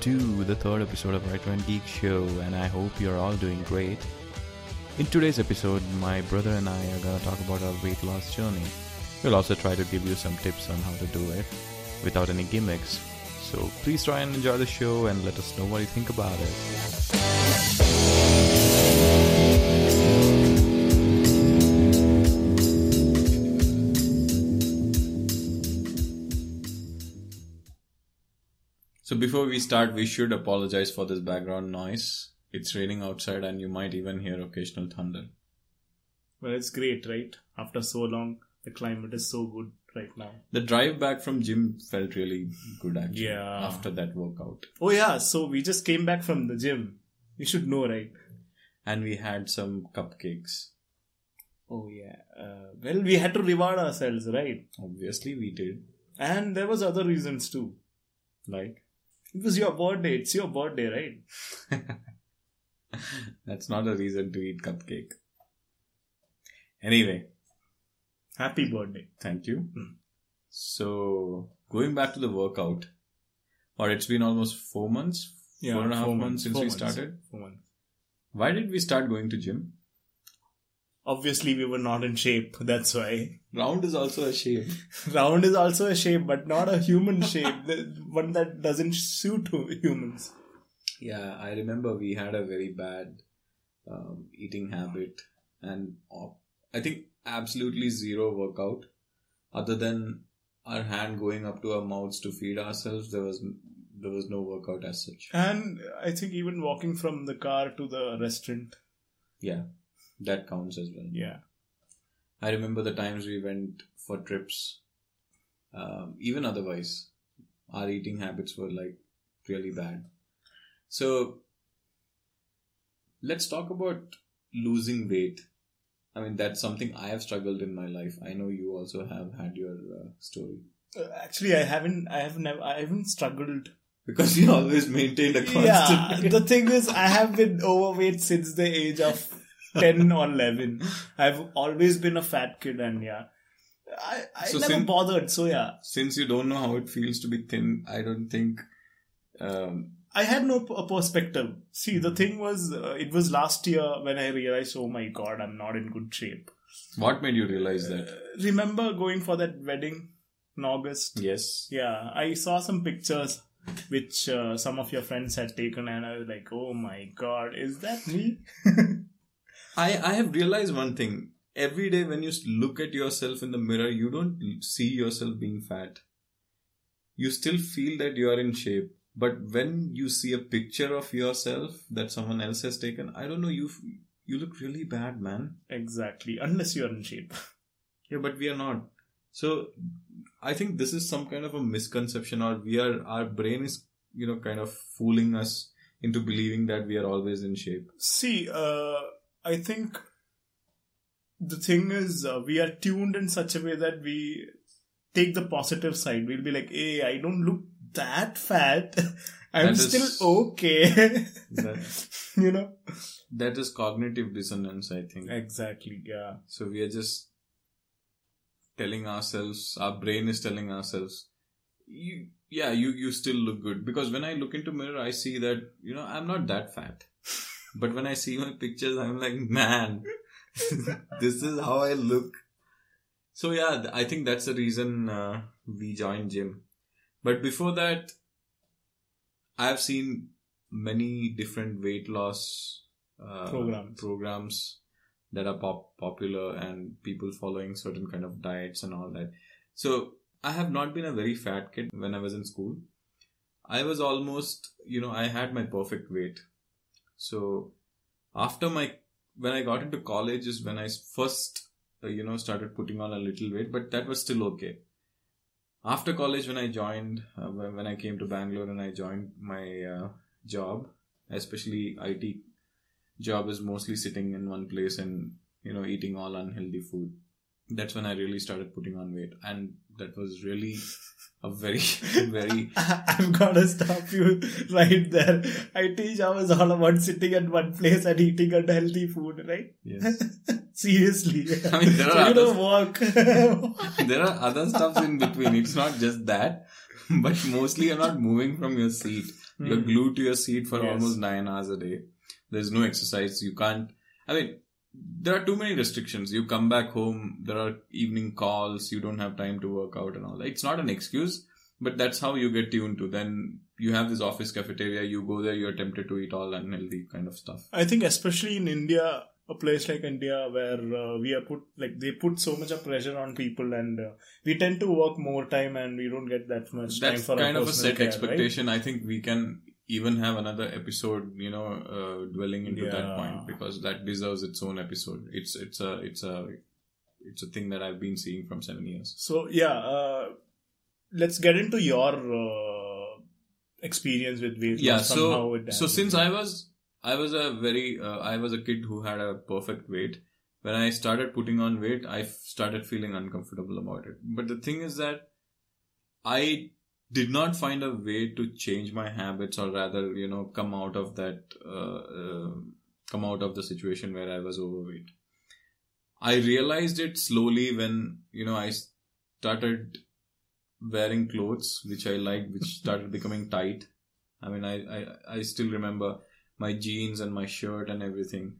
To the third episode of Right One Geek Show, and I hope you're all doing great. In today's episode, my brother and I are gonna talk about our weight loss journey. We'll also try to give you some tips on how to do it without any gimmicks. So please try and enjoy the show and let us know what you think about it. So before we start, we should apologize for this background noise. It's raining outside and you might even hear occasional thunder. Well, it's great, right? After so long, the climate is so good right now. The drive back from gym felt really good actually. Yeah. After that workout. Oh yeah, so we just came back from the gym. You should know, right? And we had some cupcakes. Oh yeah. Uh, well, we had to reward ourselves, right? Obviously we did. And there was other reasons too. Like It was your birthday. It's your birthday, right? that's not a reason to eat cupcake. Anyway, Happy birthday. thank you. Hmm. So going back to the workout. Or it's been almost four months? four and a half four months since we months. started? Four months. Why did we start going to gym? Obviously, we were not in shape. That's why. Round is also a shape. Round is also a shape, but not a human shape. one that doesn't suit humans. Yeah, I remember we had a very bad um, eating habit, and uh, I think absolutely zero workout. Other than our hand going up to our mouths to feed ourselves, there was there was no workout as such. And I think even walking from the car to the restaurant. Yeah, that counts as well. Yeah. I remember the times we went for trips. Um, even otherwise, our eating habits were like really bad. So, let's talk about losing weight. I mean, that's something I have struggled in my life. I know you also have had your uh, story Uh, Actually, I haven't. I have never. I haven't struggled. because you always maintained a constant. Yeah. The thing is, I have been overweight since the age of ten or eleven. I've always been a fat kid, and yeah, I I So never sin- bothered. So yeah, Since you don't know how it feels to be thin, I don't think. Um, I had no p- perspective. See, the thing was, uh, it was last year when I realized, oh my god, I'm not in good shape. what made you realize that? Uh, remember going for that wedding in August? Yes. Yeah, I saw some pictures which uh, some of your friends had taken, and I was like, "Oh my god, is that me?" I, I have realized one thing. Every day when you look at yourself in the mirror, you don't see yourself being fat. You still feel that you are in shape. But when you see a picture of yourself that someone else has taken, I don't know, you you look really bad, man. exactly, unless you're in shape. Yeah, but we are not. So I think this is some kind of a misconception or we are our brain is, you know, kind of fooling us into believing that we are always in shape. See, uh, I think the thing is, uh, we are tuned in such a way that we take the positive side. We'll be like, "Hey, I don't look that fat. I'm That is- still okay." That, you know. that is cognitive dissonance, I think. Exactly. Yeah. So we are just telling ourselves, our brain is telling ourselves, you, yeah, you, you still look good. Because when I look into mirror, I see that, you know, I'm not that fat. But when I see my pictures, I'm like, man, this is how I look. So yeah, I think that's the reason uh, we joined gym. But before that, I've seen many different weight loss uh, Programs. programs that are pop- popular and people following certain kind of diets and all that. So I have not been a very fat kid when I was in school. I was almost, you know, I had my perfect weight. So after my, when I got into college is when I first, uh, you know, started putting on a little weight, but that was still okay. After college, when I joined, uh, when when I came to Bangalore and I joined my uh, job, especially IT job is mostly sitting in one place and you know eating all unhealthy food that's when i really started putting on weight and that was really a very very I'm gonna stop you right there. IT job is all about sitting at one place and eating unhealthy food, right? yes Seriously. I mean, there so are you don't others- work. there are other stuffs in between it's not just that but mostly you're not moving from your seat. You're Hmm. glued to your seat for Yes. almost nine hours a day. There's no exercise. You can't. I mean, there are too many restrictions. You come back home. There are evening calls. You don't have time to work out and all. that. It's not an excuse, but that's how you get tuned to. Then you have this office cafeteria. You go there. You're tempted to eat all unhealthy kind of stuff. I think especially in India, a place like India where uh, we are put like they put so much of pressure on people, and uh, we tend to work more time, and we don't get that much time That's for our kind of a set care, expectation. I think we can even have another episode, you know, uh, dwelling into that point because that deserves its own episode. It's it's a it's a it's a thing that I've been seeing from seven years. So yeah, uh, let's get into your uh, experience with weight Yeah. So so since I was I was a very uh, I was a kid who had a perfect weight. When I started putting on weight, i started feeling uncomfortable about it. But the thing is that I did not find a way to change my habits, or rather, you know, come out of that, uh, uh, come out of the situation where I was overweight. I realized it slowly when you know I started wearing clothes which I liked, which started becoming tight. I mean, I, I, I still remember my jeans and my shirt and everything.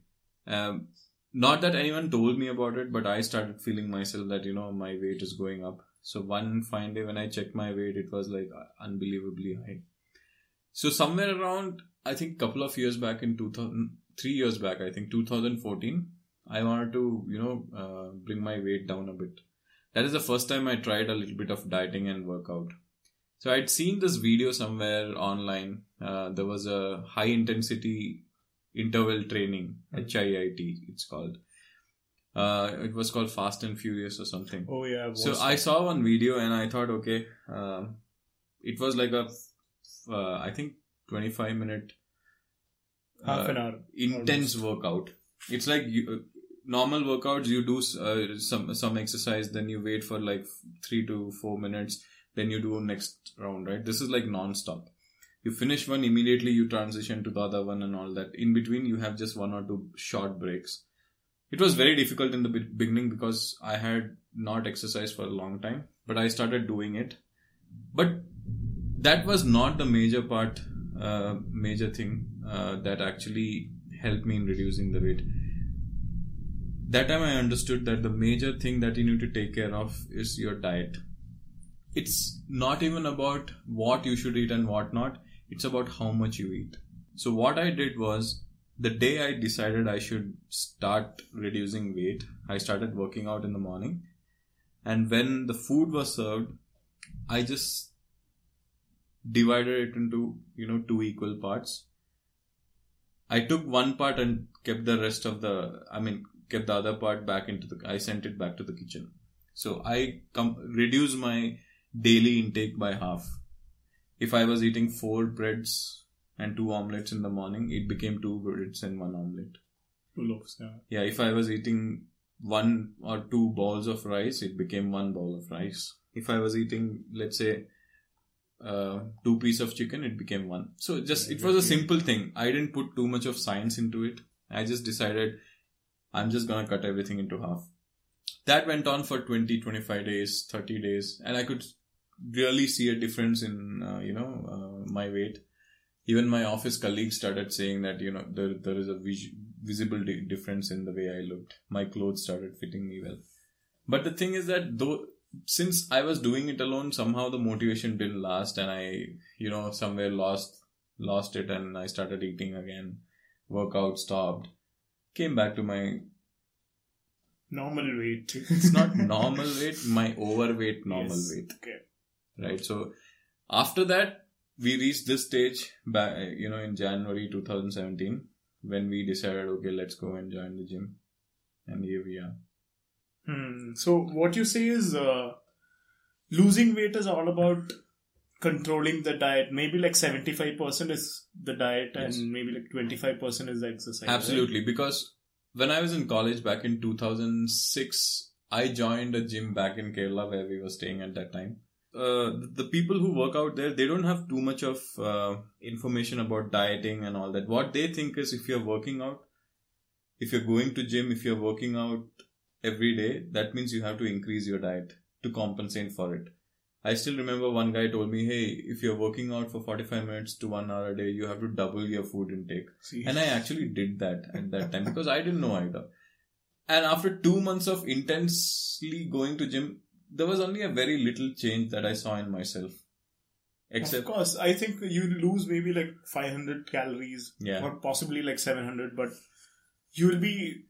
Um, not that anyone told me about it, but I started feeling myself that, you know, my weight is going up. So one fine day when I checked my weight, it was like unbelievably high. So somewhere around, I think couple of years back in 2000, three years back, I think 2014, I wanted to, you know, uh, bring my weight down a bit. That is the first time I tried a little bit of dieting and workout. So I'd seen this video somewhere online. Uh, there was a high intensity interval training, HIIT, it's called. Uh, it was called Fast and Furious or something. oh yeah, So I saw one video and I thought, okay, um it was like a, uh, I think, 25 minute half uh, an hour. intense almost. workout. It's like you, uh, normal workouts. You do uh, some some exercise, then you wait for like three to four minutes, then you do next round. Right? This is like non-stop. You finish one immediately, you transition to the other one, and all that. In between, you have just one or two short breaks. It was very difficult in the beginning because I had not exercised for a long time, but I started doing it. But that was not the major part, uh, major thing uh, that actually helped me in reducing the weight. That time I understood that the major thing that you need to take care of is your diet. It's not even about what you should eat and what not, it's about how much you eat. So, what I did was the day I decided I should start reducing weight, I started working out in the morning. And when the food was served, I just divided it into, you know, two equal parts. I took one part and kept the rest of the, I mean, kept the other part back into the, I sent it back to the kitchen. So I com- reduced my daily intake by half. If I was eating four breads and two omelets in the morning, it became two breads and one omelet. Two loaves, yeah. Yeah, if I was eating one or two balls of rice, it became one bowl of rice. If I was eating, let's say, uh, two piece of chicken, it became one. So just it was a simple thing. I didn't put too much of science into it. I just decided I'm just gonna cut everything into half. That went on for 20, 25 days, 30 days, and I could really see a difference in uh, you know uh, my weight. Even my office colleagues started saying that you know there there is a vis- visible di- difference in the way I looked. My clothes started fitting me well. But the thing is that though since I was doing it alone, somehow the motivation didn't last, and I you know somewhere lost lost it, and I started eating again. Workout stopped. Came back to my Normal weight. it's not normal weight, my overweight normal Yes. weight Okay. right so after that we reached this stage by you know in january 2017 when we decided okay let's go and join the gym and here we are Hmm. So what you say is uh, losing weight is all about controlling the diet. Maybe like seventy five percent is the diet, Yes. and maybe like twenty five percent is the exercise. right? absolutely because when i was in college back in 2006 i joined a gym back in kerala where we were staying at that time uh, the people who work out there they don't have too much of uh, information about dieting and all that what they think is if you're working out if you're going to gym if you're working out every day that means you have to increase your diet to compensate for it I still remember one guy told me, "Hey, if you're working out for 45 minutes to one hour a day, you have to double your food intake." See, And I actually did that at that time because I didn't know either. And after two months of intensely going to gym, there was only a very little change that I saw in myself. Except, of course, I think you lose maybe like 500 calories yeah, or possibly like 700, but you will be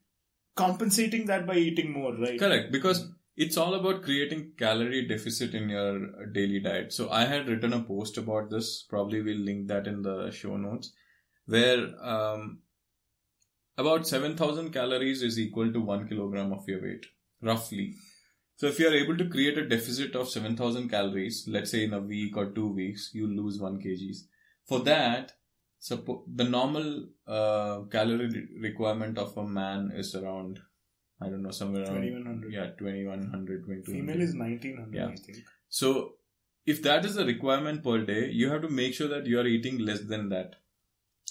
compensating that by eating more, right? correct. Because it's all about creating calorie deficit in your daily diet. So I had written a post about this. Probably we'll link that in the show notes, where um, about 7,000 calories is equal to one kilogram of your weight, roughly. So if you are able to create a deficit of 7,000 calories, let's say in a week or two weeks, you lose one kgs. For that, suppo- the normal uh, calorie re- requirement of a man is around, I don't know, somewhere around 2100. yeah, 2100, 2200. Female is 1900, Yeah. I think. So, if that is the requirement per day, you have to make sure that you are eating less than that.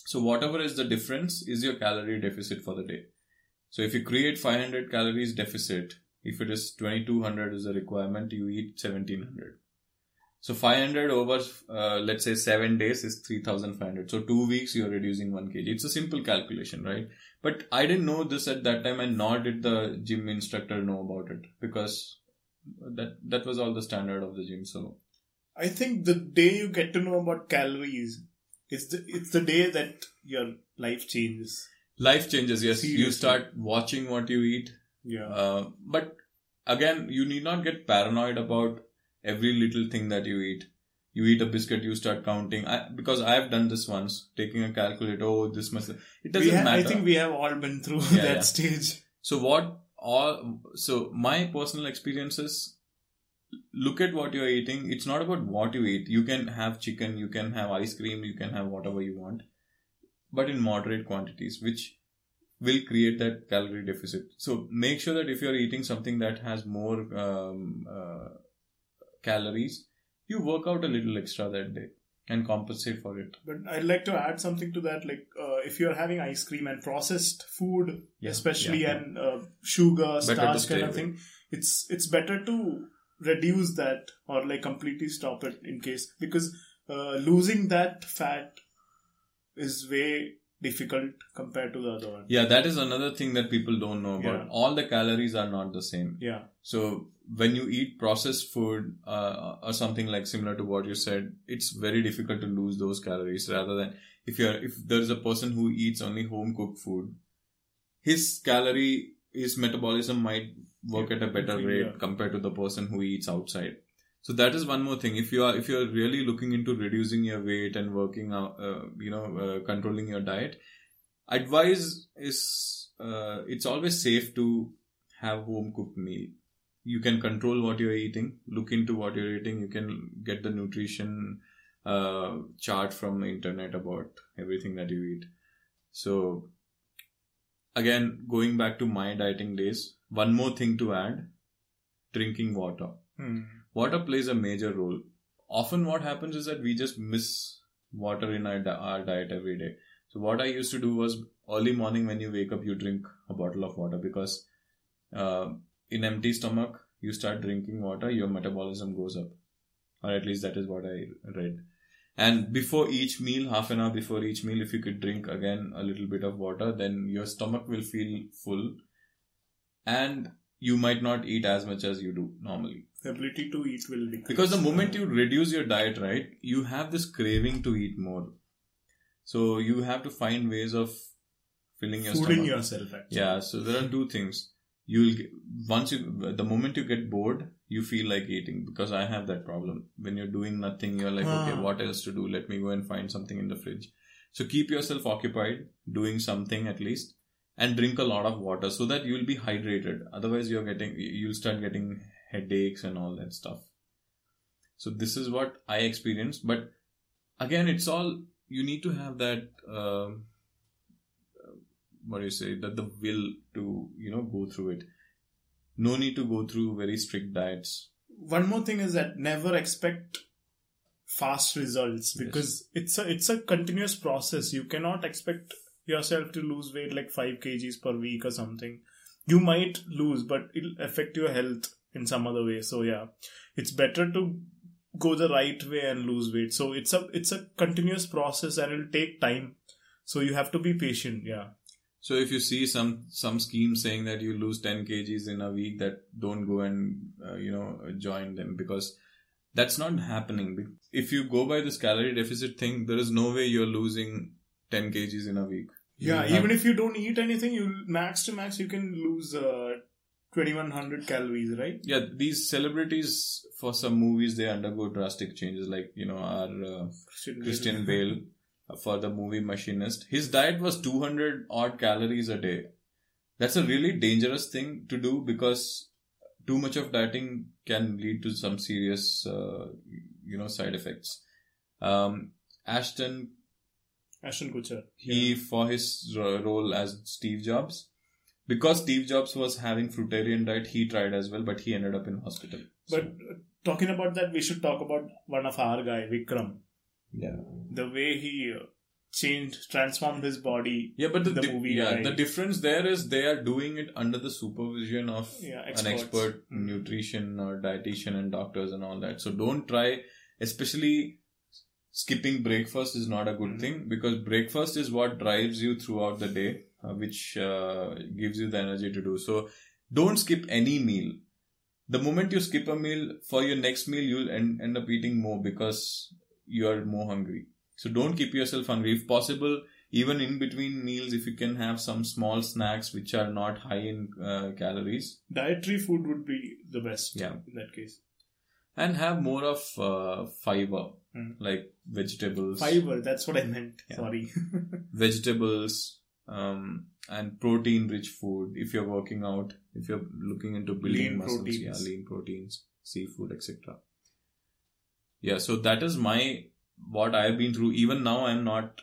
So, whatever is the difference is your calorie deficit for the day. So, if you create 500 calories deficit, if it is 2200 is the requirement, you eat 1700. So, 500 over, uh, let's say, 7 days is 3500. So, 2 weeks you are reducing 1 kg. It's a simple calculation, right? But I didn't know this at that time, and nor did the gym instructor know about it because that that was all the standard of the gym. So I think the day you get to know about calories, it's the, it's the day that your life changes. life changes. Yes, you start watching what you eat. Yeah. Uh, but again, you need not get paranoid about every little thing that you eat. You eat a biscuit, you start counting. I, because I have done this once, taking a calculator. Oh, this must. It doesn't matter. I think we have all been through Yeah, that yeah. stage. So what all so my personal experiences look at what you're eating. It's not about what you eat. You can have chicken, you can have ice cream, you can have whatever you want. But in moderate quantities, which will create that calorie deficit. So make sure that if you're eating something that has more um, uh, calories, you work out a little extra that day and compensate for it. But I'd like to add something to that. Like, uh, if you're having ice cream and processed food, Yeah, especially yeah, yeah. and uh, sugar, starch kind of away. thing, it's it's better to reduce that or like completely stop it in case because uh, losing that fat is way difficult compared to the other one. Yeah, that is another thing that people don't know about. Yeah. All the calories are not the same. Yeah. So when you eat processed food uh, or something like similar to what you said, it's very difficult to lose those calories. Rather than if you're if there is a person who eats only home cooked food, his calorie his metabolism might work at a better Yeah. rate compared to the person who eats outside. So that is one more thing. If you are if you're really looking into reducing your weight and working out, uh, you know, uh, controlling your diet, advice is uh, it's always safe to have home cooked meal you can control what you're eating look into what you're eating you can get the nutrition uh, chart from the internet about everything that you eat so again going back to my dieting days one more thing to add drinking water Hmm. Water plays a major role. Often what happens is that we just miss water in our, our diet every day. So what i used to do was early morning when you wake up you drink a bottle of water because uh, in empty stomach you start drinking water your metabolism goes up. Or at least that is what i read. And before each meal half an hour before each meal if you could drink again a little bit of water then your stomach will feel full. And you might not eat as much as you do normally. The ability to eat will decrease. because the moment you reduce your diet right you have this craving to eat more. So you have to find ways of filling your fooding stomach. yourself actually. yeah so there are two things. You'll get, once you the moment you get bored you feel like eating. Because i have that problem. When you're doing nothing you're like okay Ah. what else to do? Let me go and find something in the fridge. So keep yourself occupied doing something at least and drink a lot of water so that you'll be hydrated. Otherwise you're getting you'll start getting headaches and all that stuff. So this is what i experienced. But again it's all you need to have that um, what do you say that the will to you know go through it. No need to go through very strict diets. One more thing is that never expect fast results Yes. because it's a it's a continuous process. You cannot expect yourself to lose weight like five kgs per week or something. You might lose, but it'll affect your health in some other way. So yeah, it's better to go the right way and lose weight. So it's a it's a continuous process and it'll take time. So you have to be patient. Yeah. So if you see some some scheme saying that you lose 10 kgs in a week, that don't go and uh, you know join them because that's not happening. If you go by this calorie deficit thing, there is no way you're losing 10 kgs in a week. Yeah, have- even if you don't eat anything, you max to max you can lose uh, 2100 calories, right? yeah, these celebrities for some movies they undergo drastic changes. Like you know our uh, Christian Bale uh, for the movie Machinist. His diet was 200 odd calories a day. That's a really dangerous thing to do because too much of dieting can lead to some serious, uh, you know, side effects. Um, Ashton, Ashton Kutcher. he Yeah. for his role as Steve Jobs, because Steve Jobs was having fruitarian diet, he tried as well, but he ended up in hospital. So, But uh, talking about that, we should talk about one of our guy, Vikram. yeah. The way he uh, changed, transformed his body. Yeah, but the, the di- movie yeah, guy. the difference there is they are doing it under the supervision of Yeah, an expert Mm. nutrition or dietitian and doctors and all that. So don't try, especially skipping breakfast is not a good Mm. thing because breakfast is what drives you throughout the day, uh, which uh, gives you the energy to do. So don't skip any meal. The moment you skip a meal for your next meal, you'll end, end up eating more because you are more hungry. So don't keep yourself hungry. If possible, even in between meals, if you can have some small snacks which are not high in uh, calories Dietary food would be the best Yeah. in that case. and have more of uh, fiber Mm. like vegetables, Fiber, that's what I meant. Yeah. Sorry. vegetables, um, and protein rich food. If you're working out, if you're looking into building Lean muscles, proteins. yeah, lean proteins, seafood, etc. Yeah, so that is my what I've been through. Even now, I'm not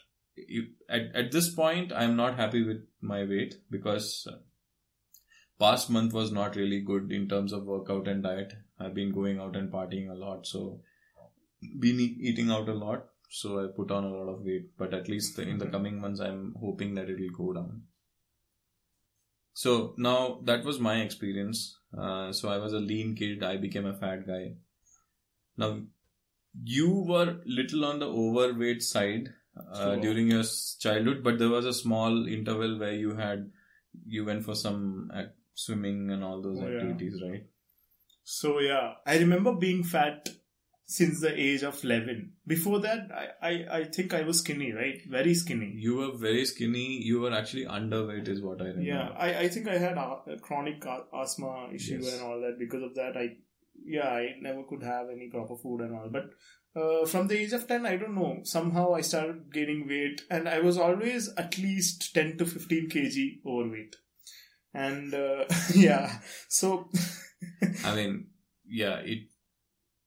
at at this point. I'm not happy with my weight because uh, past month was not really good in terms of workout and diet. I've been going out and partying a lot, so been e- eating out a lot. So I put on a lot of weight, but at least in the coming months, I'm hoping that it will go down. So now that was my experience. Uh, so I was a lean kid. I became a fat guy. Now you were little on the overweight side uh, during your childhood, but there was a small interval where you had you went for some ac- swimming and all those Oh, yeah. activities, right? So yeah, I remember being fat since the age of 11. Before that, I, I, I think I was skinny, right? Very skinny. You were very skinny. You were actually underweight, is what I remember. Yeah, I, I think I had a, chronic a- asthma issue Yes. and all that. Because of that, I yeah, I never could have any proper food and all. But uh, from the age of 10, I don't know, somehow I started gaining weight and I was always at least 10 to 15 kg overweight. And uh, yeah, so I mean, yeah, it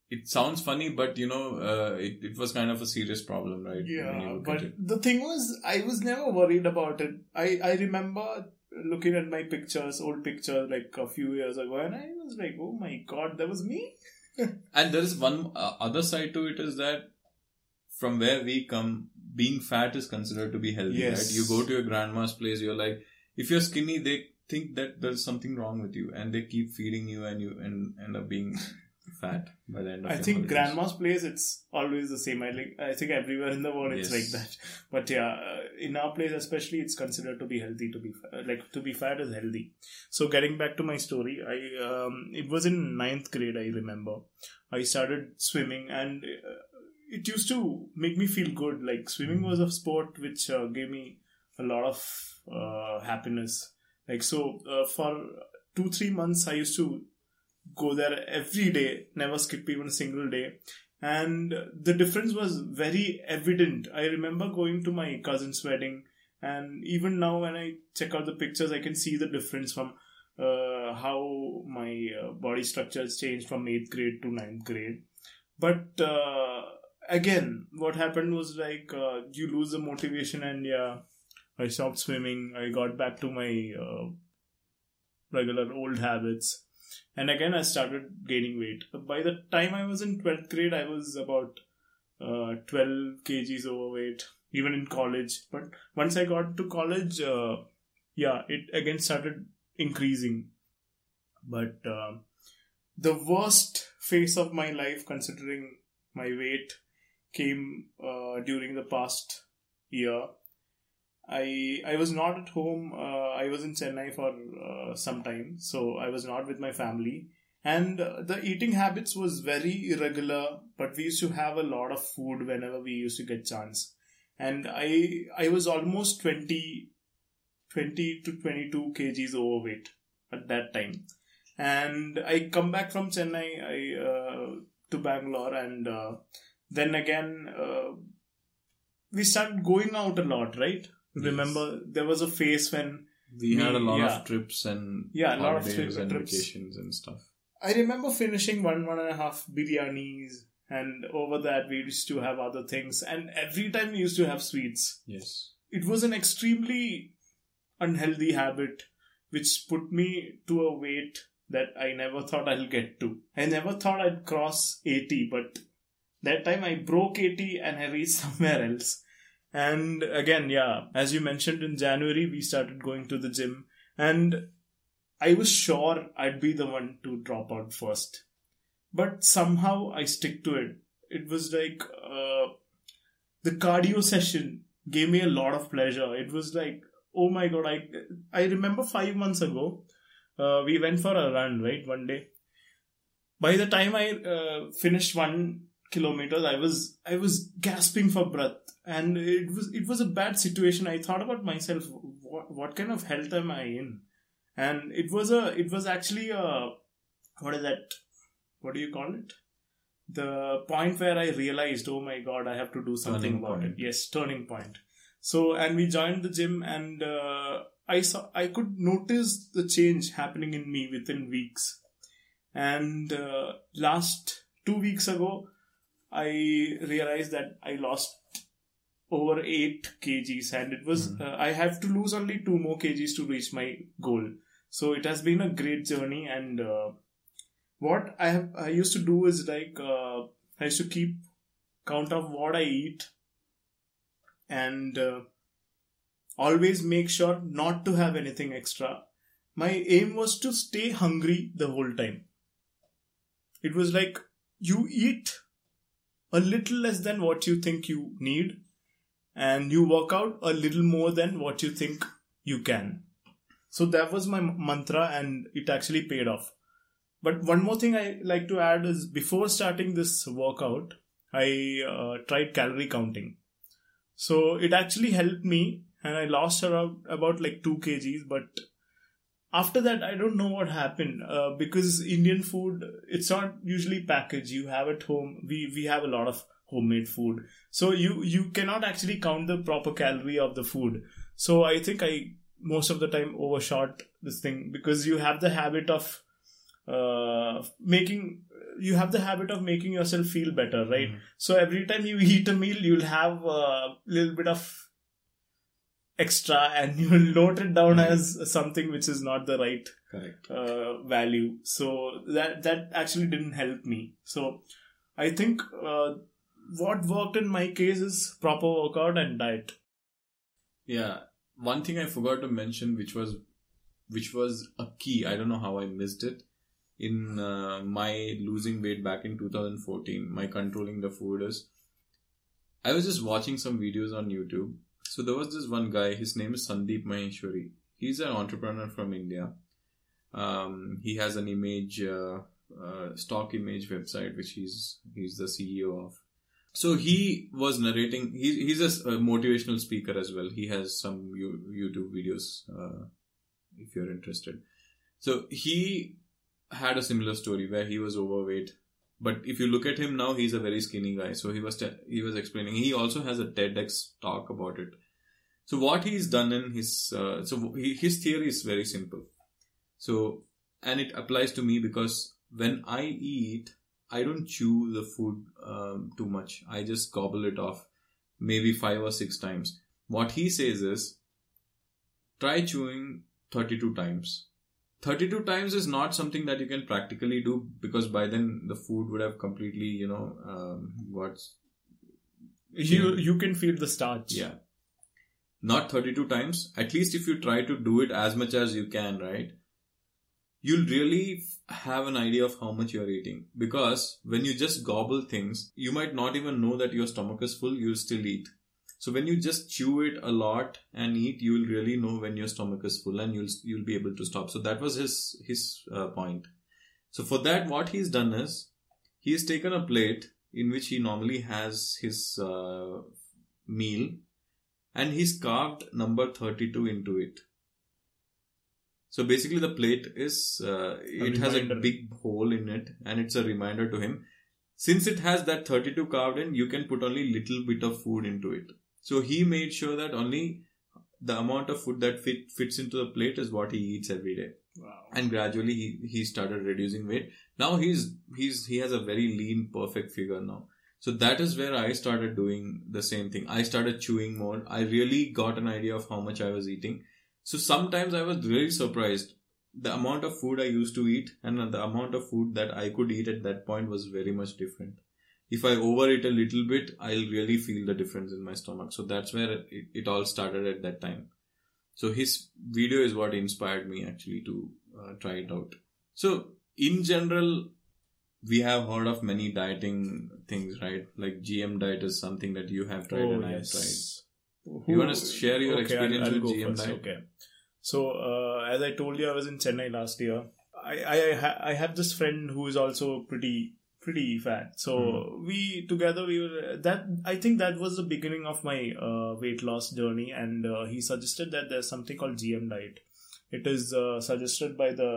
it sounds funny, but you know, uh, it it was kind of a serious problem, right? Yeah, but the thing was, I was never worried about it. I, I remember looking at my pictures, old pictures, like a few years ago, and I was like, oh my god, that was me? And there is one uh, other side to it is that from where we come, being fat is considered to be healthy, Yes. right? You go to your grandma's place, you're like, if you're skinny, they think that there's something wrong with you, and they keep feeding you, and you and end up being fat by the end of I think holidays. grandma's place, it's always the same. I like, I think everywhere in the world it's Yes. like that. But yeah, uh, in our place especially, it's considered to be healthy. To be like to be fat is healthy. So getting back to my story, I um, it was in ninth grade. I remember I started swimming, and uh, it used to make me feel good. Like swimming was a sport which uh, gave me a lot of uh, happiness. Like so, uh, for two three months, I used to go there every day, never skip even a single day. And the difference was very evident. I remember going to my cousin's wedding, and even now, when I check out the pictures, I can see the difference from uh, how my uh, body structure has changed from 8th grade to ninth grade. But uh, again, what happened was like uh, you lose the motivation, and yeah, I stopped swimming. I got back to my uh, regular old habits and again i started gaining weight. By the time i was in 12th grade i was about uh, 12 kgs overweight even in college. But once i got to college uh, yeah it again started increasing. But uh, the worst phase of my life considering my weight came uh, during the past year. I I was not at home. Uh, I was in Chennai for uh, some time, so I was not with my family. And uh, the eating habits was very irregular, but we used to have a lot of food whenever we used to get chance. And I I was almost 20, 20 to 22 kgs overweight at that time. And I come back from Chennai I, uh, to Bangalore, and uh, then again uh, we started going out a lot, right? Yes. Remember, there was a phase when We had a lot yeah. of trips and Yeah, a lot of holidays tri- and trips. vacations and stuff. I remember finishing one one and a half biryanis, and over that we used to have other things, and every time we used to have sweets. Yes. It was an extremely unhealthy habit, which put me to a weight that I never thought I'll get to. I never thought I'd cross 80, but that time I broke 80 and I reached somewhere else. And again, yeah, as you mentioned in January, we started going to the gym, and I was sure I'd be the one to drop out first. But somehow I stick to it. It was like uh, the cardio session gave me a lot of pleasure. It was like, oh my god, I I remember five months ago, uh, we went for a run, right, one day. By the time I uh, finished one kilometer, I was I was gasping for breath, and it was it was a bad situation. I thought about myself, what what kind of health am I in? And it was a it was actually a what is that? What do you call it? The point where I realized, oh my god, I have to do something Turning about point. it. Yes, turning point. So, and we joined the gym, and uh, I saw I could notice the change happening in me within weeks. And uh, last two weeks ago, I realized that I lost over 8 kgs and it was Mhm. uh, i have to lose only 2 more kgs to reach my goal. So it has been a great journey and uh, what i have i used to do is like uh, i used to keep count of what i eat and uh, always make sure not to have anything extra. My aim was to stay hungry the whole time. It was like you eat a little less than what you think you need and you work out a little more than what you think you can. So that was my mantra and it actually paid off. But one more thing I like to add is before starting this workout, I uh, tried calorie counting. So it actually helped me and I lost around about like 2 kgs but after that I don't know what happened uh, because Indian food it's not usually packaged. You have at home we we have a lot of homemade food. So you you cannot actually count the proper calorie of the food. So i think i most of the time overshot this thing because you have the habit of uh making you have the habit of making yourself feel better right? Mhm. so every time you eat a meal you'll have a little bit of extra and you'll note it down Right. as something which is not the right Correct. uh, value. So that that actually didn't help me. So I think uh, what worked in my case is proper workout and diet. Yeah. One thing I forgot to mention, which was, which was a key. I don't know how I missed it. In uh, my losing weight back in 2014, my controlling the food is. I was just watching some videos on YouTube. So there was this one guy. His name is Sandeep Maheshwari. He's an entrepreneur from India. Um, he has an image, uh, uh, stock image website, which he's he's the CEO of. So he was narrating. He, he's a, motivational speaker as well. He has some you, YouTube videos uh, if you're interested. So he had a similar story where he was overweight, but if you look at him now, he's a very skinny guy. So he was te- he was explaining. He also has a TEDx talk about it. So what he's done in his uh, so he, his theory is very simple. So and it applies to me because when I eat, I don't chew the food um, too much. I just gobble it off, maybe five or six times. What he says is, try chewing 32 times. 32 times is not something that you can practically do because by then the food would have completely, you know, um, what's You you can feel the starch. yeah. Not 32 times. At least if you try to do it as much as you can, right? you'll really have an idea of how much you're eating. Because when you just gobble things, you might not even know that your stomach is full, you'll still eat. So when you just chew it a lot and eat, you will really know when your stomach is full and you'll you'll be able to stop. So that was his his uh, point. So for that, what he's done is he's taken a plate in which he normally has his uh, meal, and he's carved number thirty two into it. So basically, the plate is uh, it has a big hole in it, and it's a reminder to him. Since it has that 32 carved in, you can put only little bit of food into it. So he made sure that only the amount of food that fit, fits into the plate is what he eats every day. Wow. And gradually he, he started reducing weight. Now he's he's he has a very lean, perfect figure now. So that is where I started doing the same thing. I started chewing more. I really got an idea of how much I was eating. So sometimes I was really surprised. The amount of food I used to eat and the amount of food that I could eat at that point was very much different. If I overeat a little bit, I'll really feel the difference in my stomach. So that's where it, it all started at that time. So his video is what inspired me actually to uh, try it out. So in general, we have heard of many dieting things, right? Like GM diet is something that you have tried and I have tried. You wanna share your experience with go GM diet? Okay. So, uh, as I told you, I was in Chennai last year. I I, ha- I have this friend who is also pretty pretty fat. So Hmm. we together we were that I think that was the beginning of my uh, weight loss journey, and uh, he suggested that there's something called GM diet. It is uh, suggested by the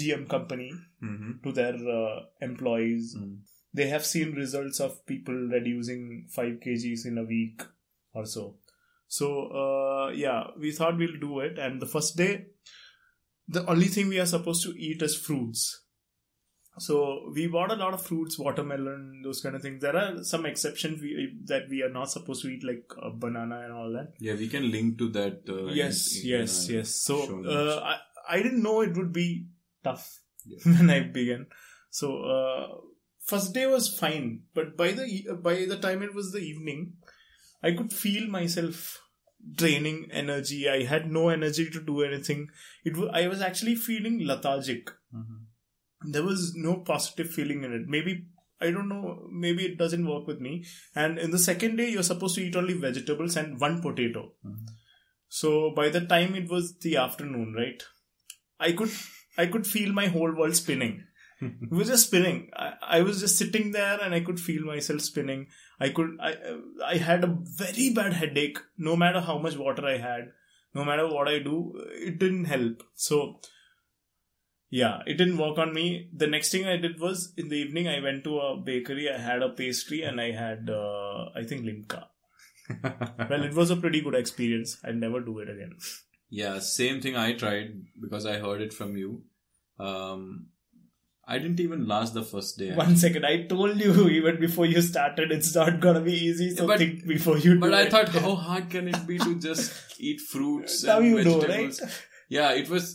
GM company Mm-hmm. to their uh, employees Mm. they have seen results of people reducing 5 kgs in a week or so so uh, yeah we thought we'll do it and the first day the only thing we are supposed to eat is fruits so we bought a lot of fruits watermelon those kind of things there are some exceptions we, that we are not supposed to eat like uh, banana and all that Yeah, we can link to that. Uh, yes in, yes uh, yes so uh. I, I didn't know it would be tough Yeah. when i began so uh, first day was fine but by the e- by the time it was the evening i could feel myself draining energy i had no energy to do anything it i was actually feeling lethargic Mhm. There was no positive feeling in it. Maybe i don't know maybe it doesn't work with me. And in the second day you're supposed to eat only vegetables and one potato. Mhm. so by the time it was the afternoon right i could i could feel my whole world spinning. It was just spinning. I, I was just sitting there and i could feel myself spinning. I could i i had a very bad headache no matter how much water i had no matter what i do it didn't help. So yeah it didn't work on me the next thing i did was in the evening i went to a bakery i had a pastry and i had uh, i think limca well it was a pretty good experience i'd never do it again Yeah, same thing I tried because I heard it from you. Um, I didn't even last the first day. One second, I told you even before you started, it's not gonna be easy. So But- think before you do But I it. thought, how hard can it be to just eat fruits now and you know, vegetables? right? Yeah, it was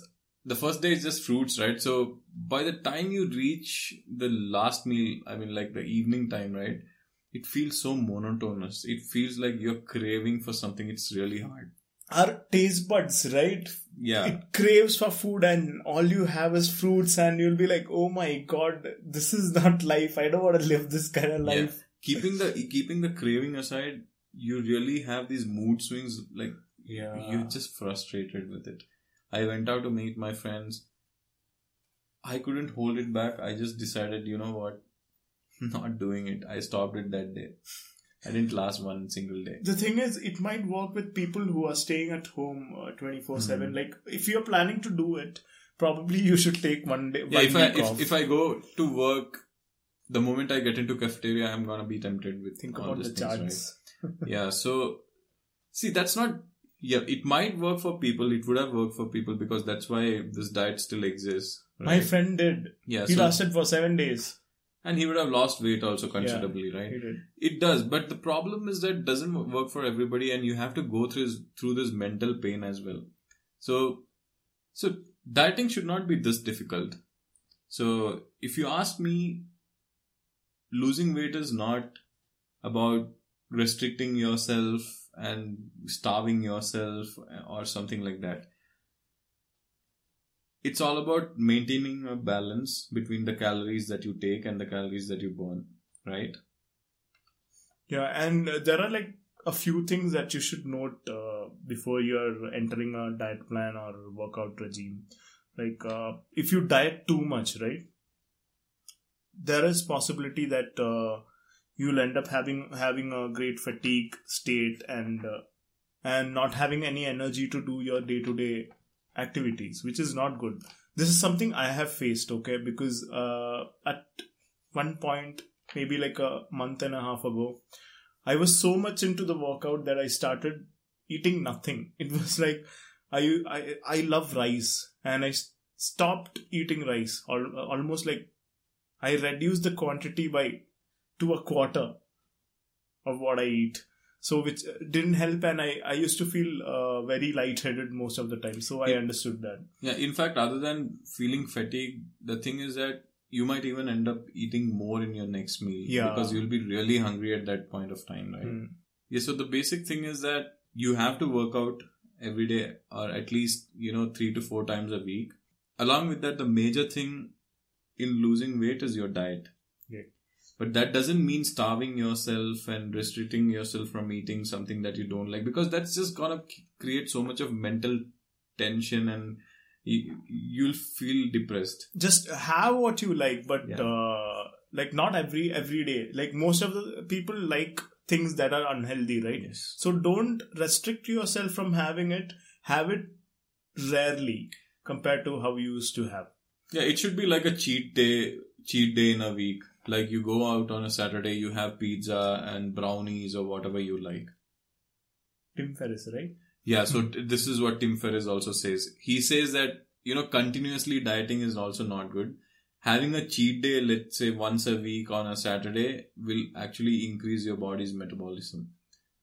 the first day is just fruits, right? So by the time you reach the last meal, I mean, like the evening time, right? It feels so monotonous. It feels like you're craving for something. It's really hard. Our taste buds, right? Yeah. It craves for food, and all you have is fruits, and you'll be like, "Oh my god, this is not life. I don't want to live this kind of life. Yeah. life." keeping the keeping the craving aside, you really have these mood swings. Like Yeah, you're just frustrated with it. I went out to meet my friends. I couldn't hold it back. I just decided, you know what, not doing it. I stopped it that day. I didn't last one single day. The thing is, it might work with people who are staying at home twenty four seven. Hmm. Like, if you're planning to do it, probably you should take one day. Yeah, one if I if, if I go to work, the moment I get into cafeteria, I'm gonna be tempted with think all about the these things, right? yeah so see that's not yeah it might work for people it would have worked for people because that's why this diet still exists My friend did. yeah He so, lasted for seven days. and he would have lost weight also considerably right He did. it does but the problem is that it doesn't work for everybody and you have to go through this, through this mental pain as well so so dieting should not be this difficult so if you ask me losing weight is not about restricting yourself and starving yourself or something like that it's all about maintaining a balance between the calories that you take and the calories that you burn, right? Yeah, and there are like a few things that you should note uh, before you're entering a diet plan or workout regime. Like uh, if you diet too much, right? There is possibility that uh, you'll end up having having a great fatigue state and uh, and not having any energy to do your day to day activities, which is not good. This is something I have faced, okay, because uh, at one point, maybe like a month and a half ago, I was so much into the workout that I started eating nothing. It was like I I I love rice, and I stopped eating rice. Almost like I reduced the quantity by to a quarter of what I eat. So which didn't help and i, I used to feel uh, very lightheaded most of the time. So i understood that. Yeah in fact other than feeling fatigue the thing is that you might even end up eating more in your next meal yeah. because you'll be really hungry at that point of time right? Mm. yeah so the basic thing is that you have to work out every day or at least you know 3 to 4 times a week. Along with that the major thing in losing weight is your diet. Yeah but that doesn't mean starving yourself and restricting yourself from eating something that you don't like because that's just gonna create so much of mental tension and you, you'll feel depressed. Just have what you like but yeah. uh, like not every every day. Like most of the people like things that are unhealthy right? Yes. so don't restrict yourself from having it. Have it rarely compared to how you used to have. Yeah it should be like a cheat day cheat day in a week like you go out on a Saturday, you have pizza and brownies or whatever you like. Tim Ferriss, right? Yeah, so t- this is what Tim Ferriss also says. He says that, you know, continuously dieting is also not good. Having a cheat day, let's say once a week on a Saturday, will actually increase your body's metabolism.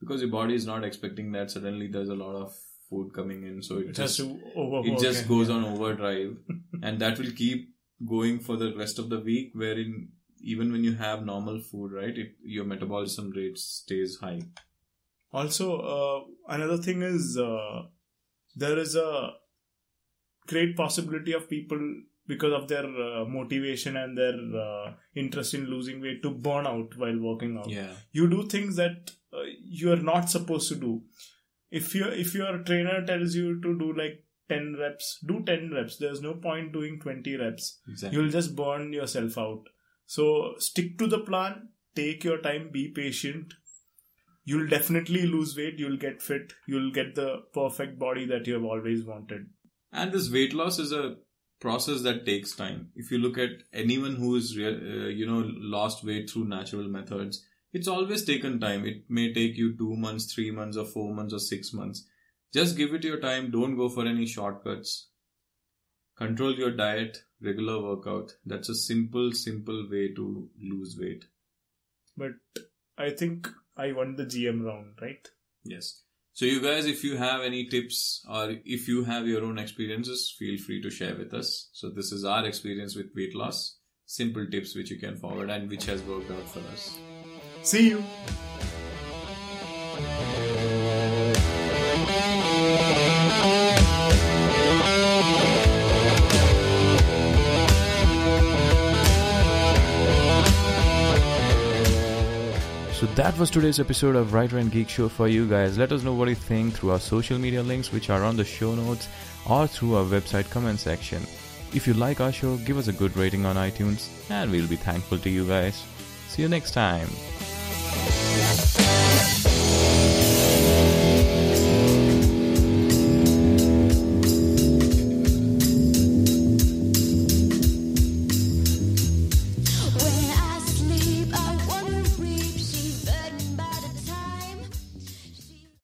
Because your body is not expecting that suddenly there's a lot of food coming in. So it, it just, it just goes on overdrive. and that will keep going for the rest of the week, wherein even when you have normal food, right, it, your metabolism rate stays high. Also, uh, another thing is uh, there is a great possibility of people because of their uh, motivation and their uh, interest in losing weight to burn out while working out. Yeah, you do things that uh, you are not supposed to do. If your if your trainer tells you to do like 10 reps do 10 reps there's no point doing 20 reps exactly. you'll just burn yourself out so stick to the plan, take your time, be patient. You'll definitely lose weight, you'll get fit, you'll get the perfect body that you have always wanted. And this weight loss is a process that takes time. If you look at anyone who is, uh, you know, lost weight through natural methods, it's always taken time. It may take you two months, three months, or four months, or six months. Just give it your time. Don't go for any shortcuts. Control your diet, regular workout. That's a simple, simple way to lose weight. But I think I won the GM round, right? Yes. So, you guys, if you have any tips or if you have your own experiences, feel free to share with us. So, this is our experience with weight loss. Simple tips which you can forward and which has worked out for us. See you. That was today's episode of Writer and Geek Show for you guys. Let us know what you think through our social media links, which are on the show notes, or through our website comment section. If you like our show, give us a good rating on iTunes, and we'll be thankful to you guys. See you next time.